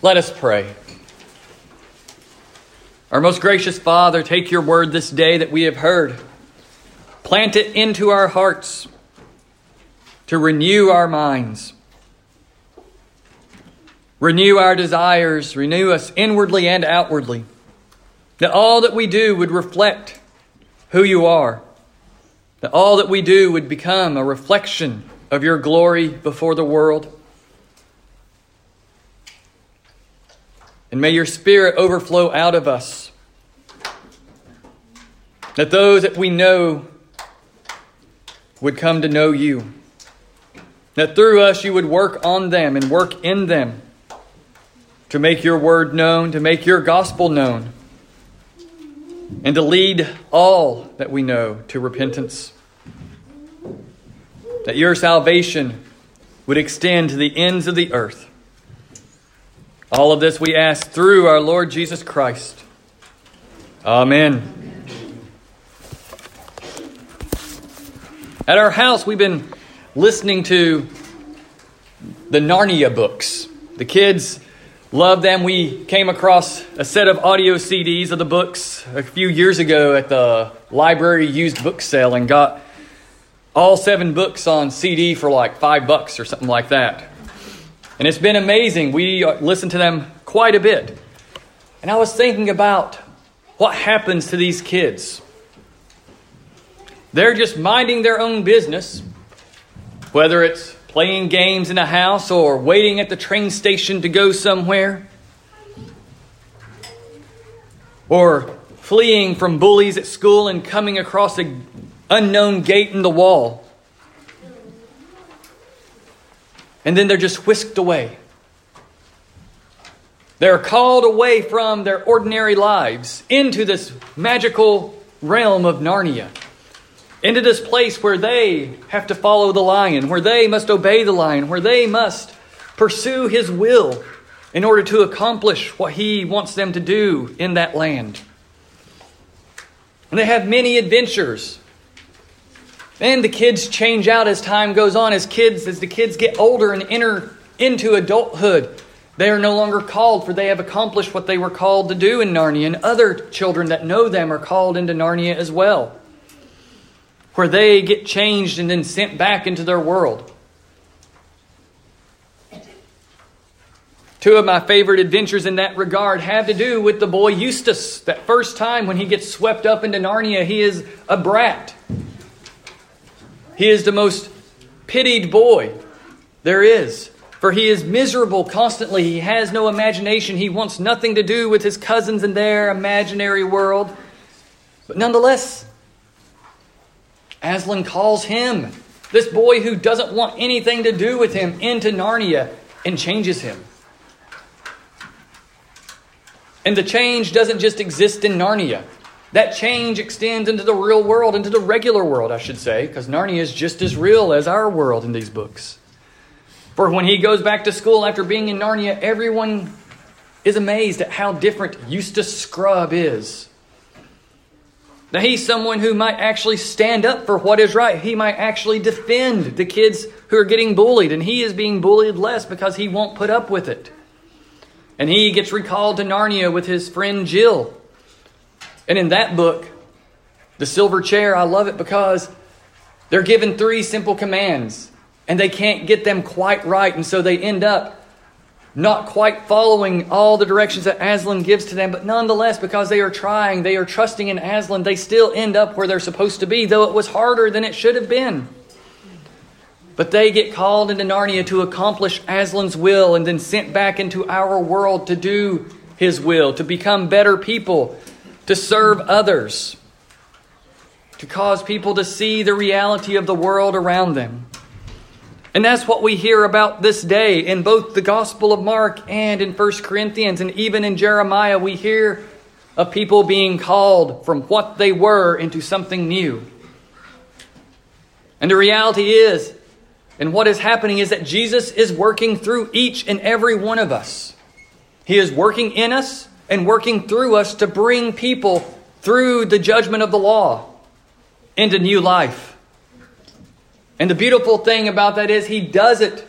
Let us pray. Our most gracious Father, take your word this day that we have heard, plant it into our hearts to renew our minds, renew our desires, renew us inwardly and outwardly, that all that we do would reflect who you are, that all that we do would become a reflection of your glory before the world. And may your Spirit overflow out of us. That those that we know would come to know you. That through us you would work on them and work in them to make your word known, to make your gospel known, and to lead all that we know to repentance. That your salvation would extend to the ends of the earth. All of this we ask through our Lord Jesus Christ. Amen. At our house, we've been listening to the Narnia books. The kids love them. We came across a set of audio CDs of the books a few years ago at the library used book sale and got all seven books on CD for like five bucks or something like that. And it's been amazing. We uh, listen to them quite a bit. And I was thinking about what happens to these kids. They're just minding their own business, whether it's playing games in a house or waiting at the train station to go somewhere, or fleeing from bullies at school and coming across an unknown gate in the wall. And then they're just whisked away. They're called away from their ordinary lives into this magical realm of Narnia, into this place where they have to follow the lion, where they must obey the lion, where they must pursue his will in order to accomplish what he wants them to do in that land. And they have many adventures and the kids change out as time goes on. As kids, as the kids get older and enter into adulthood, they are no longer called, for they have accomplished what they were called to do in Narnia. And other children that know them are called into Narnia as well, where they get changed and then sent back into their world. Two of my favorite adventures in that regard have to do with the boy Eustace. That first time when he gets swept up into Narnia, he is a brat. He is the most pitied boy there is. For he is miserable constantly. He has no imagination. He wants nothing to do with his cousins in their imaginary world. But nonetheless, Aslan calls him, this boy who doesn't want anything to do with him, into Narnia and changes him. And the change doesn't just exist in Narnia. That change extends into the real world, into the regular world, I should say, because Narnia is just as real as our world in these books. For when he goes back to school after being in Narnia, everyone is amazed at how different Eustace Scrubb is. Now, he's someone who might actually stand up for what is right. He might actually defend the kids who are getting bullied, and he is being bullied less because he won't put up with it. And he gets recalled to Narnia with his friend Jill. And in that book, The Silver Chair, I love it because they're given three simple commands and they can't get them quite right. And so they end up not quite following all the directions that Aslan gives to them. But nonetheless, because they are trying, they are trusting in Aslan, they still end up where they're supposed to be, though it was harder than it should have been. But they get called into Narnia to accomplish Aslan's will and then sent back into our world to do his will, to become better people, to serve others, to cause people to see the reality of the world around them. And that's what we hear about this day in both the Gospel of Mark and in 1 Corinthians, and even in Jeremiah, we hear of people being called from what they were into something new. And the reality is, and what is happening is that Jesus is working through each and every one of us. He is working in us, and working through us to bring people through the judgment of the law into new life. And the beautiful thing about that is he does it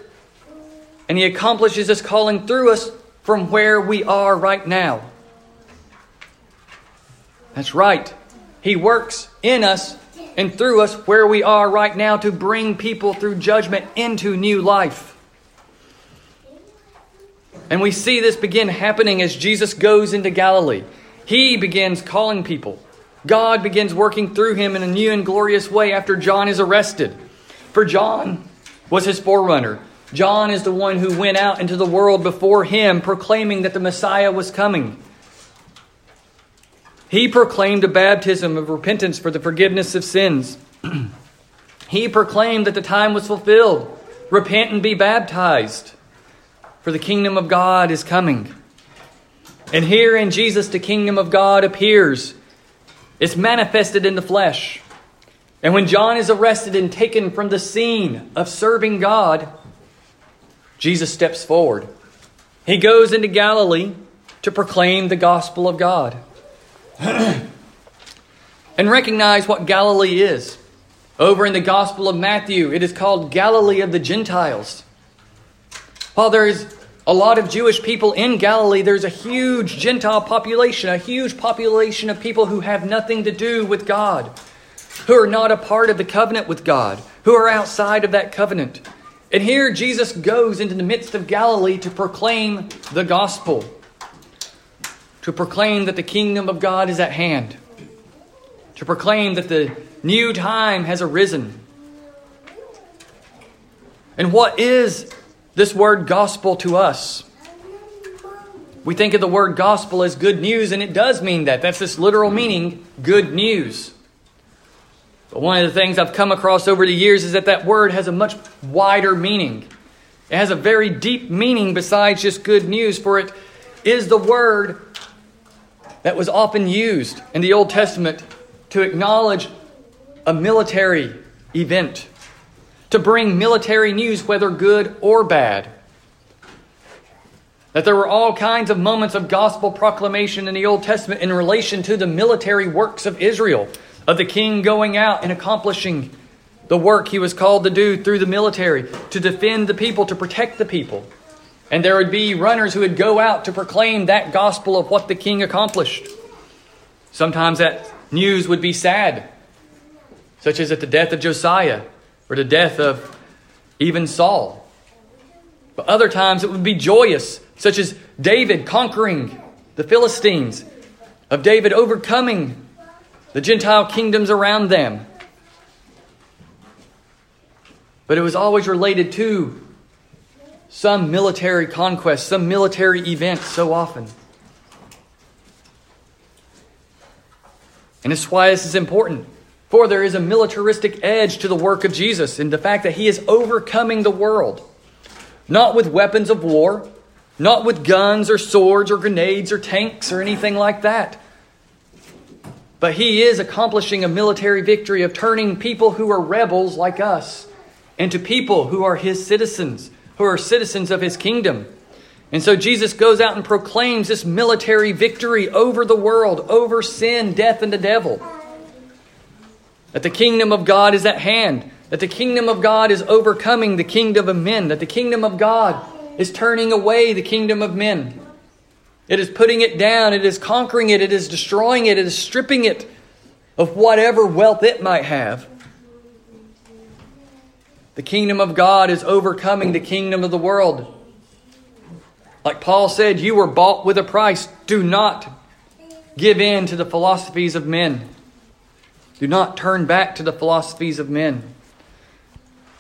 and he accomplishes his calling through us from where we are right now. That's right. He works in us and through us where we are right now to bring people through judgment into new life. And we see this begin happening as Jesus goes into Galilee. He begins calling people. God begins working through him in a new and glorious way after John is arrested. For John was his forerunner. John is the one who went out into the world before him, proclaiming that the Messiah was coming. He proclaimed a baptism of repentance for the forgiveness of sins. he proclaimed that the time was fulfilled. Repent and be baptized, for the kingdom of God is coming. And here in Jesus, the kingdom of God appears. It's manifested in the flesh. And when John is arrested and taken from the scene of serving God, Jesus steps forward. He goes into Galilee to proclaim the gospel of God. and recognize what Galilee is. Over in the Gospel of Matthew, it is called Galilee of the Gentiles. While there is a lot of Jewish people in Galilee, there's a huge Gentile population, a huge population of people who have nothing to do with God, who are not a part of the covenant with God, who are outside of that covenant. And here Jesus goes into the midst of Galilee to proclaim the gospel, to proclaim that the kingdom of God is at hand, to proclaim that the new time has arisen. And what is this word gospel to us? We think of the word gospel as good news, and it does mean that. That's this literal meaning good news. But one of the things I've come across over the years is that that word has a much wider meaning. It has a very deep meaning besides just good news, for it is the word that was often used in the Old Testament to acknowledge a military event, to bring military news, whether good or bad. That there were all kinds of moments of gospel proclamation in the Old Testament in relation to the military works of Israel of the king going out and accomplishing the work he was called to do through the military, to defend the people, to protect the people. And there would be runners who would go out to proclaim that gospel of what the king accomplished. Sometimes that news would be sad, such as at the death of Josiah or the death of even Saul. But other times it would be joyous, such as David conquering the Philistines, of David overcoming the Gentile kingdoms around them. But it was always related to some military conquest, some military event so often. And it's why this is important. For there is a militaristic edge to the work of Jesus in the fact that he is overcoming the world. Not with weapons of war, not with guns or swords or grenades or tanks or anything like that but he is accomplishing a military victory of turning people who are rebels like us into people who are his citizens, who are citizens of his kingdom. And so Jesus goes out and proclaims this military victory over the world, over sin, death, and the devil. That the kingdom of God is at hand, that the kingdom of God is overcoming the kingdom of men, that the kingdom of God is turning away the kingdom of men. It is putting it down. It is conquering it. It is destroying it. It is stripping it of whatever wealth it might have. The kingdom of God is overcoming the kingdom of the world. Like Paul said, you were bought with a price. Do not give in to the philosophies of men. Do not turn back to the philosophies of men.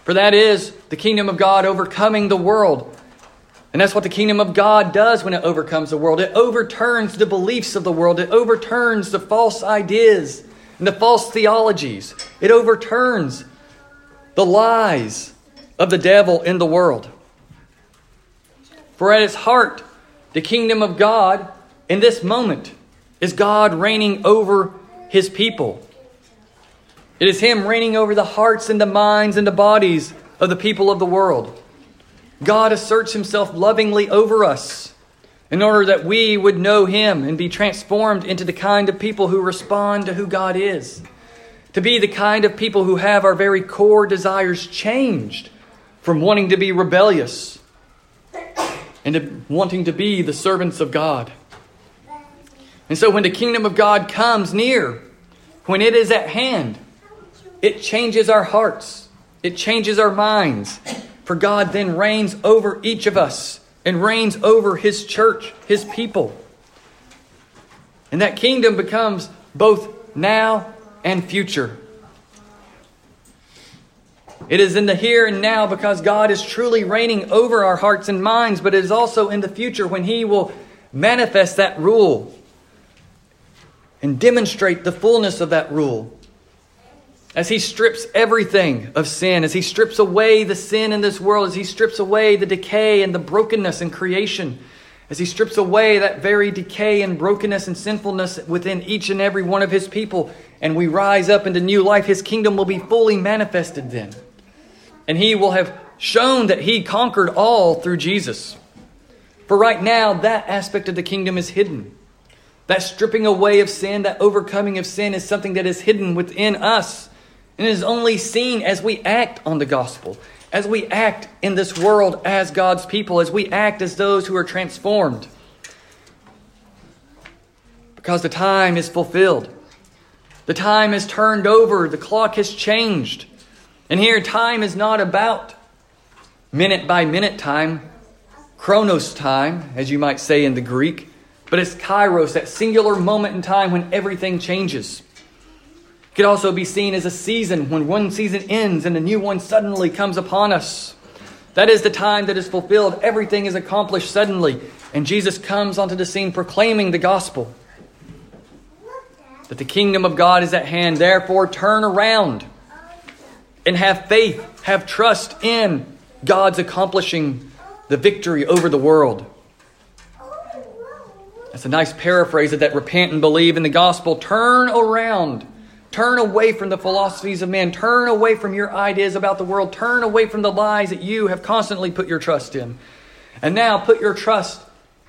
For that is the kingdom of God overcoming the world. And that's what the kingdom of God does when it overcomes the world. It overturns the beliefs of the world, it overturns the false ideas and the false theologies. It overturns the lies of the devil in the world. For at its heart, the kingdom of God in this moment is God reigning over his people. It is Him reigning over the hearts and the minds and the bodies of the people of the world. God asserts himself lovingly over us in order that we would know him and be transformed into the kind of people who respond to who God is. To be the kind of people who have our very core desires changed from wanting to be rebellious and to wanting to be the servants of God. And so when the kingdom of God comes near, when it is at hand, it changes our hearts, it changes our minds. For God then reigns over each of us and reigns over his church, his people. And that kingdom becomes both now and future. It is in the here and now because God is truly reigning over our hearts and minds, but it is also in the future when He will manifest that rule and demonstrate the fullness of that rule. As He strips everything of sin, as He strips away the sin in this world, as He strips away the decay and the brokenness in creation, as He strips away that very decay and brokenness and sinfulness within each and every one of His people, and we rise up into new life, His kingdom will be fully manifested then and he will have shown that he conquered all through Jesus. For right now, that aspect of the kingdom is hidden. That stripping away of sin, that overcoming of sin, is something that is hidden within us and is only seen as we act on the gospel, as we act in this world as God's people, as we act as those who are transformed. Because the time is fulfilled, the time is turned over, the clock has changed. And here, time is not about minute by minute time, chronos time, as you might say in the Greek, but it's kairos, that singular moment in time when everything changes. It could also be seen as a season when one season ends and a new one suddenly comes upon us. That is the time that is fulfilled. Everything is accomplished suddenly. And Jesus comes onto the scene proclaiming the gospel that the kingdom of God is at hand. Therefore, turn around and have faith, have trust in God's accomplishing the victory over the world. That's a nice paraphrase of that repent and believe in the gospel. Turn around. Turn away from the philosophies of men. Turn away from your ideas about the world. Turn away from the lies that you have constantly put your trust in. And now put your trust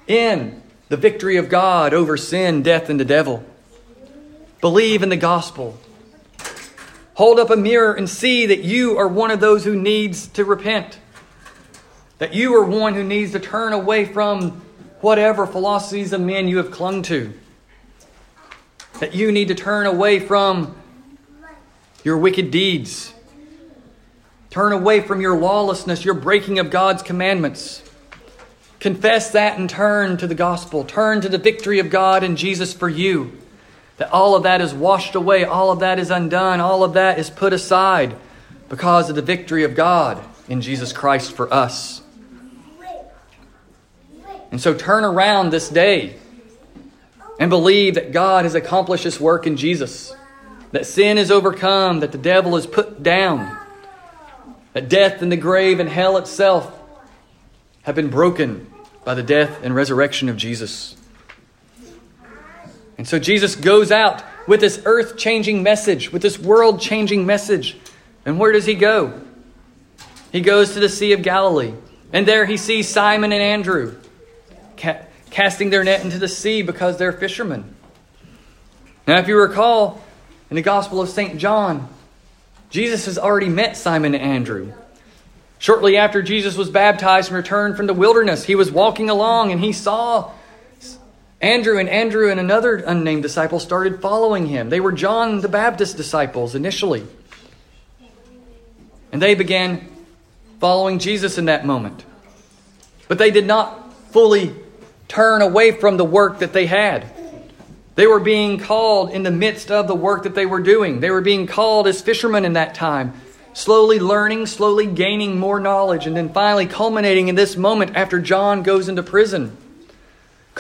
in the victory of God over sin, death, and the devil. Believe in the gospel. Hold up a mirror and see that you are one of those who needs to repent. That you are one who needs to turn away from whatever philosophies of men you have clung to. That you need to turn away from your wicked deeds. Turn away from your lawlessness, your breaking of God's commandments. Confess that and turn to the gospel. Turn to the victory of God and Jesus for you. That all of that is washed away, all of that is undone, all of that is put aside because of the victory of God in Jesus Christ for us. And so turn around this day and believe that God has accomplished His work in Jesus, that sin is overcome, that the devil is put down, that death and the grave and hell itself have been broken by the death and resurrection of Jesus. And so Jesus goes out with this earth changing message, with this world changing message. And where does he go? He goes to the Sea of Galilee. And there he sees Simon and Andrew casting their net into the sea because they're fishermen. Now, if you recall, in the Gospel of St. John, Jesus has already met Simon and Andrew. Shortly after Jesus was baptized and returned from the wilderness, he was walking along and he saw Andrew and Andrew and another unnamed disciple started following him. They were John the Baptist disciples initially. And they began following Jesus in that moment. But they did not fully turn away from the work that they had. They were being called in the midst of the work that they were doing. They were being called as fishermen in that time, slowly learning, slowly gaining more knowledge, and then finally culminating in this moment after John goes into prison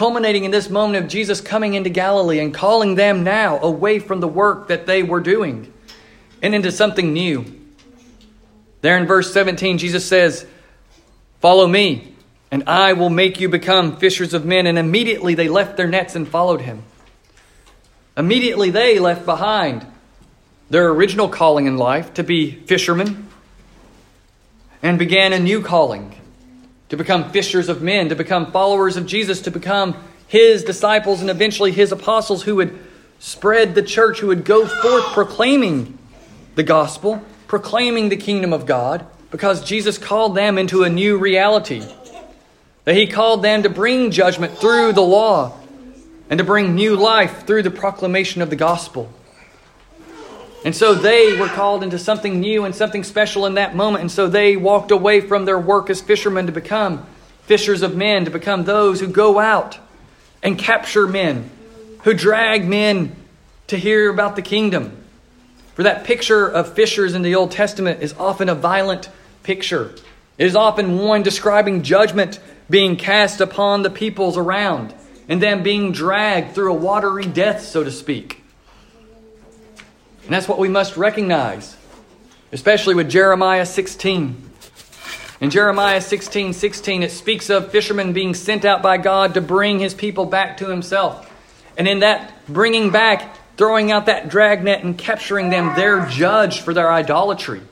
culminating in this moment of Jesus coming into Galilee and calling them now away from the work that they were doing and into something new. There in verse 17, Jesus says, Follow me, and I will make you become fishers of men. And immediately they left their nets and followed him. Immediately they left behind their original calling in life to be fishermen and began a new calling to become fishers of men, to become followers of Jesus, to become his disciples and eventually his apostles who would spread the church, who would go forth proclaiming the gospel, proclaiming the kingdom of God, because Jesus called them into a new reality. That he called them to bring judgment through the law and to bring new life through the proclamation of the gospel. And so they were called into something new and something special in that moment. And so they walked away from their work as fishermen to become fishers of men, to become those who go out and capture men, who drag men to hear about the kingdom. For that picture of fishers in the Old Testament is often a violent picture. It is often one describing judgment being cast upon the peoples around and them being dragged through a watery death, so to speak. And that's what we must recognize, especially with Jeremiah 16. In Jeremiah 16 16, it speaks of fishermen being sent out by God to bring his people back to himself. And in that bringing back, throwing out that dragnet and capturing them, they're judged for their idolatry.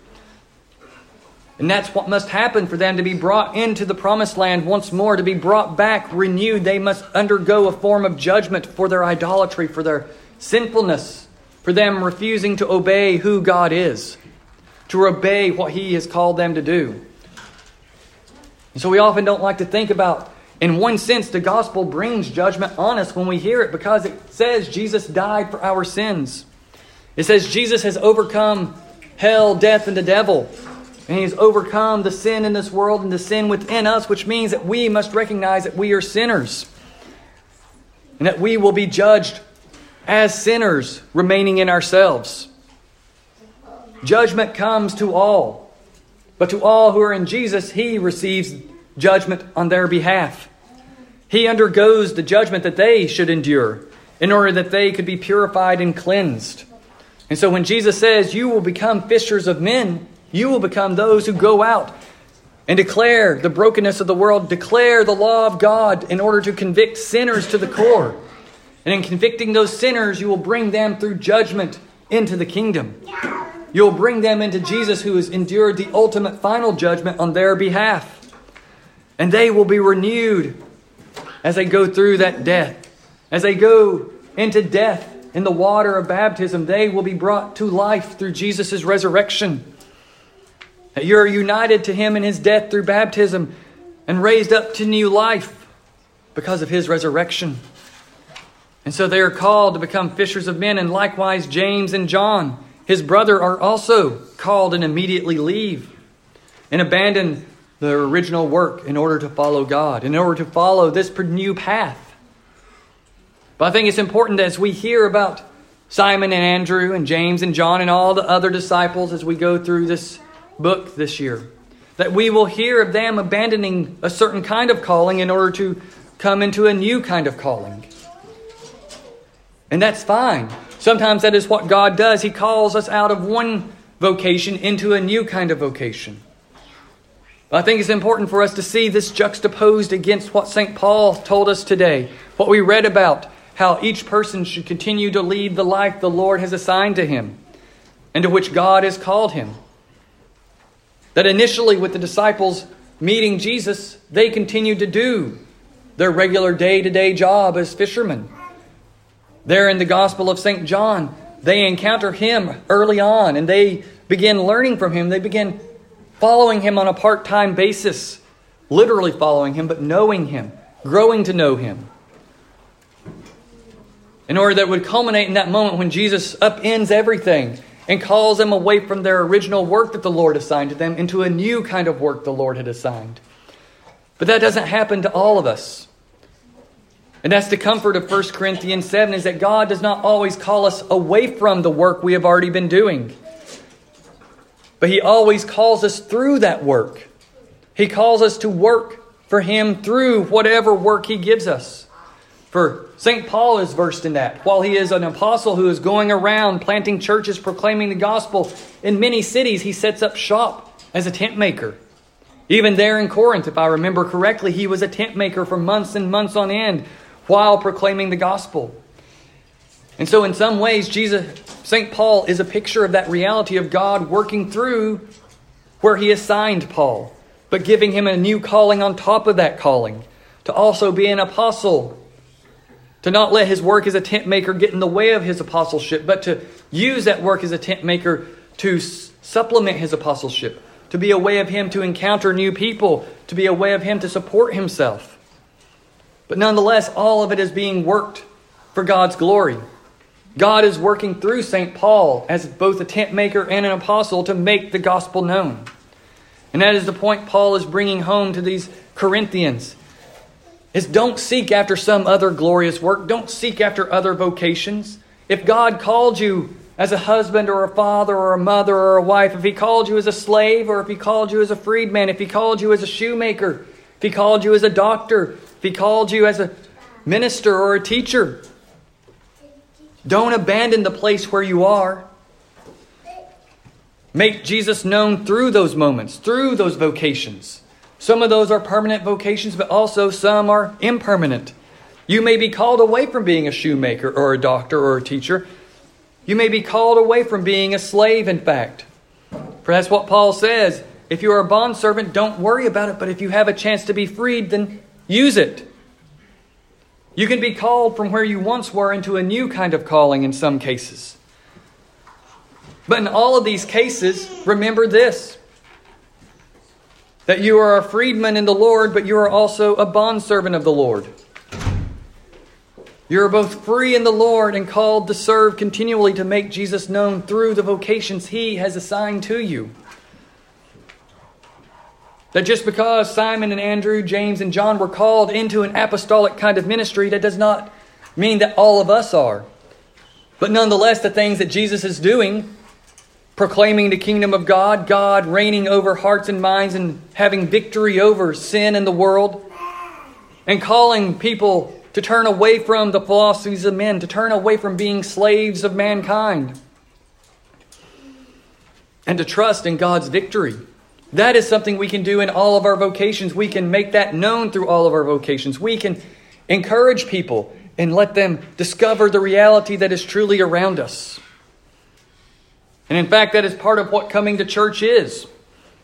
And that's what must happen for them to be brought into the promised land once more, to be brought back, renewed. They must undergo a form of judgment for their idolatry, for their sinfulness for them refusing to obey who God is, to obey what He has called them to do. And so we often don't like to think about, in one sense, the gospel brings judgment on us when we hear it because it says Jesus died for our sins. It says Jesus has overcome hell, death, and the devil. And he has overcome the sin in this world and the sin within us, which means that we must recognize that we are sinners and that we will be judged as sinners remaining in ourselves. Judgment comes to all, but to all who are in Jesus, He receives judgment on their behalf. He undergoes the judgment that they should endure in order that they could be purified and cleansed. And so when Jesus says, You will become fishers of men, you will become those who go out and declare the brokenness of the world, declare the law of God in order to convict sinners to the core. And in convicting those sinners, you will bring them through judgment into the kingdom. You'll bring them into Jesus, who has endured the ultimate final judgment on their behalf. And they will be renewed as they go through that death. As they go into death in the water of baptism, they will be brought to life through Jesus' resurrection. That you're united to him in his death through baptism and raised up to new life because of his resurrection. And so they are called to become fishers of men, and likewise James and John, his brother, are also called and immediately leave and abandon their original work in order to follow God, in order to follow this new path. But I think it's important as we hear about Simon and Andrew and James and John and all the other disciples as we go through this book this year, that we will hear of them abandoning a certain kind of calling in order to come into a new kind of calling. And that's fine. Sometimes that is what God does. He calls us out of one vocation into a new kind of vocation. But I think it's important for us to see this juxtaposed against what St. Paul told us today, what we read about, how each person should continue to lead the life the Lord has assigned to him and to which God has called him. That initially, with the disciples meeting Jesus, they continued to do their regular day to day job as fishermen. There in the Gospel of St. John, they encounter him early on and they begin learning from him. They begin following him on a part time basis, literally following him, but knowing him, growing to know him. In order that would culminate in that moment when Jesus upends everything and calls them away from their original work that the Lord assigned to them into a new kind of work the Lord had assigned. But that doesn't happen to all of us. And that's the comfort of 1 Corinthians 7 is that God does not always call us away from the work we have already been doing. But He always calls us through that work. He calls us to work for Him through whatever work He gives us. For St. Paul is versed in that. While he is an apostle who is going around planting churches, proclaiming the gospel in many cities, he sets up shop as a tent maker. Even there in Corinth, if I remember correctly, he was a tent maker for months and months on end, while proclaiming the gospel. And so, in some ways, Jesus, St. Paul is a picture of that reality of God working through where he assigned Paul, but giving him a new calling on top of that calling to also be an apostle, to not let his work as a tent maker get in the way of his apostleship, but to use that work as a tent maker to supplement his apostleship, to be a way of him to encounter new people, to be a way of him to support himself. But nonetheless, all of it is being worked for God's glory. God is working through St. Paul as both a tent maker and an apostle to make the gospel known. And that is the point Paul is bringing home to these Corinthians. Is don't seek after some other glorious work. Don't seek after other vocations. If God called you as a husband or a father or a mother or a wife, if he called you as a slave or if he called you as a freedman, if he called you as a shoemaker, if he called you as a doctor, if he called you as a minister or a teacher, don't abandon the place where you are. Make Jesus known through those moments, through those vocations. Some of those are permanent vocations, but also some are impermanent. You may be called away from being a shoemaker or a doctor or a teacher. You may be called away from being a slave, in fact. For that's what Paul says. If you are a bondservant, don't worry about it, but if you have a chance to be freed, then use it. You can be called from where you once were into a new kind of calling in some cases. But in all of these cases, remember this that you are a freedman in the Lord, but you are also a bondservant of the Lord. You are both free in the Lord and called to serve continually to make Jesus known through the vocations He has assigned to you. That just because Simon and Andrew, James and John were called into an apostolic kind of ministry, that does not mean that all of us are. But nonetheless, the things that Jesus is doing, proclaiming the kingdom of God, God reigning over hearts and minds and having victory over sin in the world, and calling people to turn away from the philosophies of men, to turn away from being slaves of mankind, and to trust in God's victory. That is something we can do in all of our vocations. We can make that known through all of our vocations. We can encourage people and let them discover the reality that is truly around us. And in fact, that is part of what coming to church is.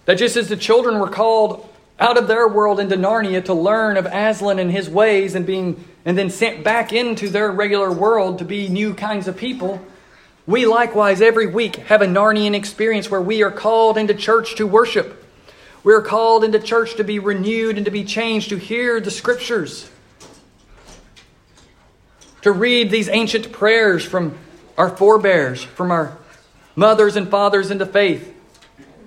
That just as the children were called out of their world into Narnia to learn of Aslan and his ways and being and then sent back into their regular world to be new kinds of people, we likewise, every week, have a Narnian experience where we are called into church to worship. We are called into church to be renewed and to be changed, to hear the scriptures, to read these ancient prayers from our forebears, from our mothers and fathers into faith,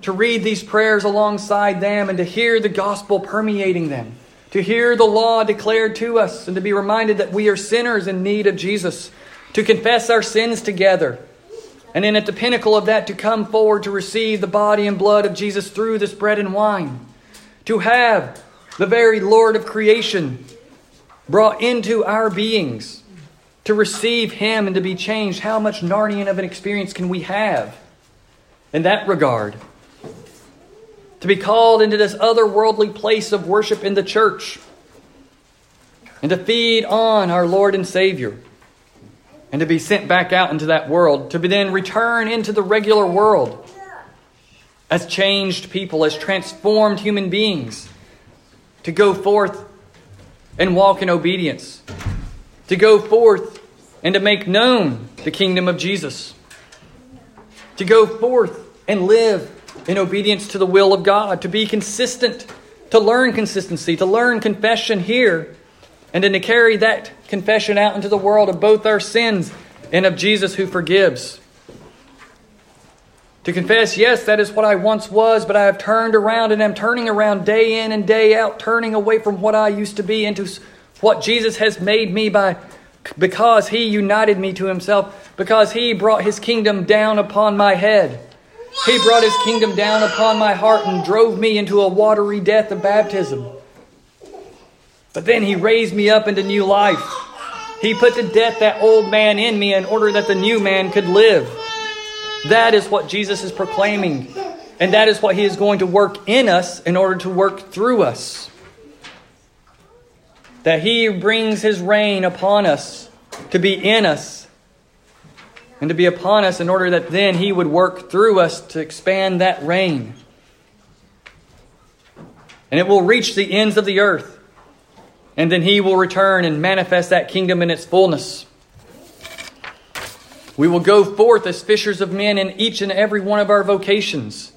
to read these prayers alongside them and to hear the gospel permeating them, to hear the law declared to us and to be reminded that we are sinners in need of Jesus to confess our sins together. And then at the pinnacle of that, to come forward to receive the body and blood of Jesus through this bread and wine. To have the very Lord of creation brought into our beings. To receive Him and to be changed. How much Narnian of an experience can we have in that regard? To be called into this otherworldly place of worship in the church. And to feed on our Lord and Savior and to be sent back out into that world, to be then return into the regular world as changed people, as transformed human beings, to go forth and walk in obedience, to go forth and to make known the kingdom of Jesus, to go forth and live in obedience to the will of God, to be consistent, to learn consistency, to learn confession here and then to carry that confession out into the world of both our sins and of Jesus who forgives. To confess, yes, that is what I once was, but I have turned around and am turning around day in and day out, turning away from what I used to be into what Jesus has made me by because he united me to himself, because he brought his kingdom down upon my head. He brought his kingdom down upon my heart and drove me into a watery death of baptism. But then he raised me up into new life. He put to death that old man in me in order that the new man could live. That is what Jesus is proclaiming. And that is what he is going to work in us in order to work through us. That he brings his reign upon us to be in us and to be upon us in order that then he would work through us to expand that reign. And it will reach the ends of the earth and then he will return and manifest that kingdom in its fullness. We will go forth as fishers of men in each and every one of our vocations.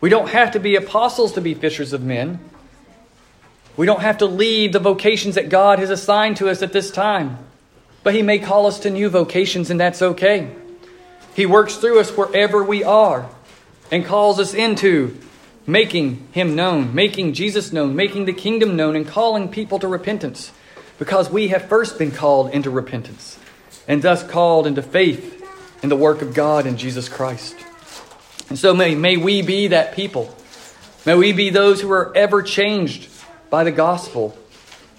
We don't have to be apostles to be fishers of men. We don't have to leave the vocations that God has assigned to us at this time. But He may call us to new vocations, and that's okay. He works through us wherever we are and calls us into making Him known, making Jesus known, making the kingdom known, and calling people to repentance because we have first been called into repentance and thus called into faith in the work of God in Jesus Christ. And so may, may we be that people. May we be those who are ever changed by the gospel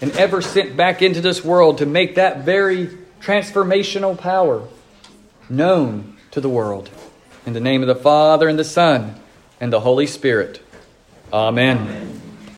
and ever sent back into this world to make that very transformational power known to the world. In the name of the Father, and the Son, and the Holy Spirit. Amen. Amen.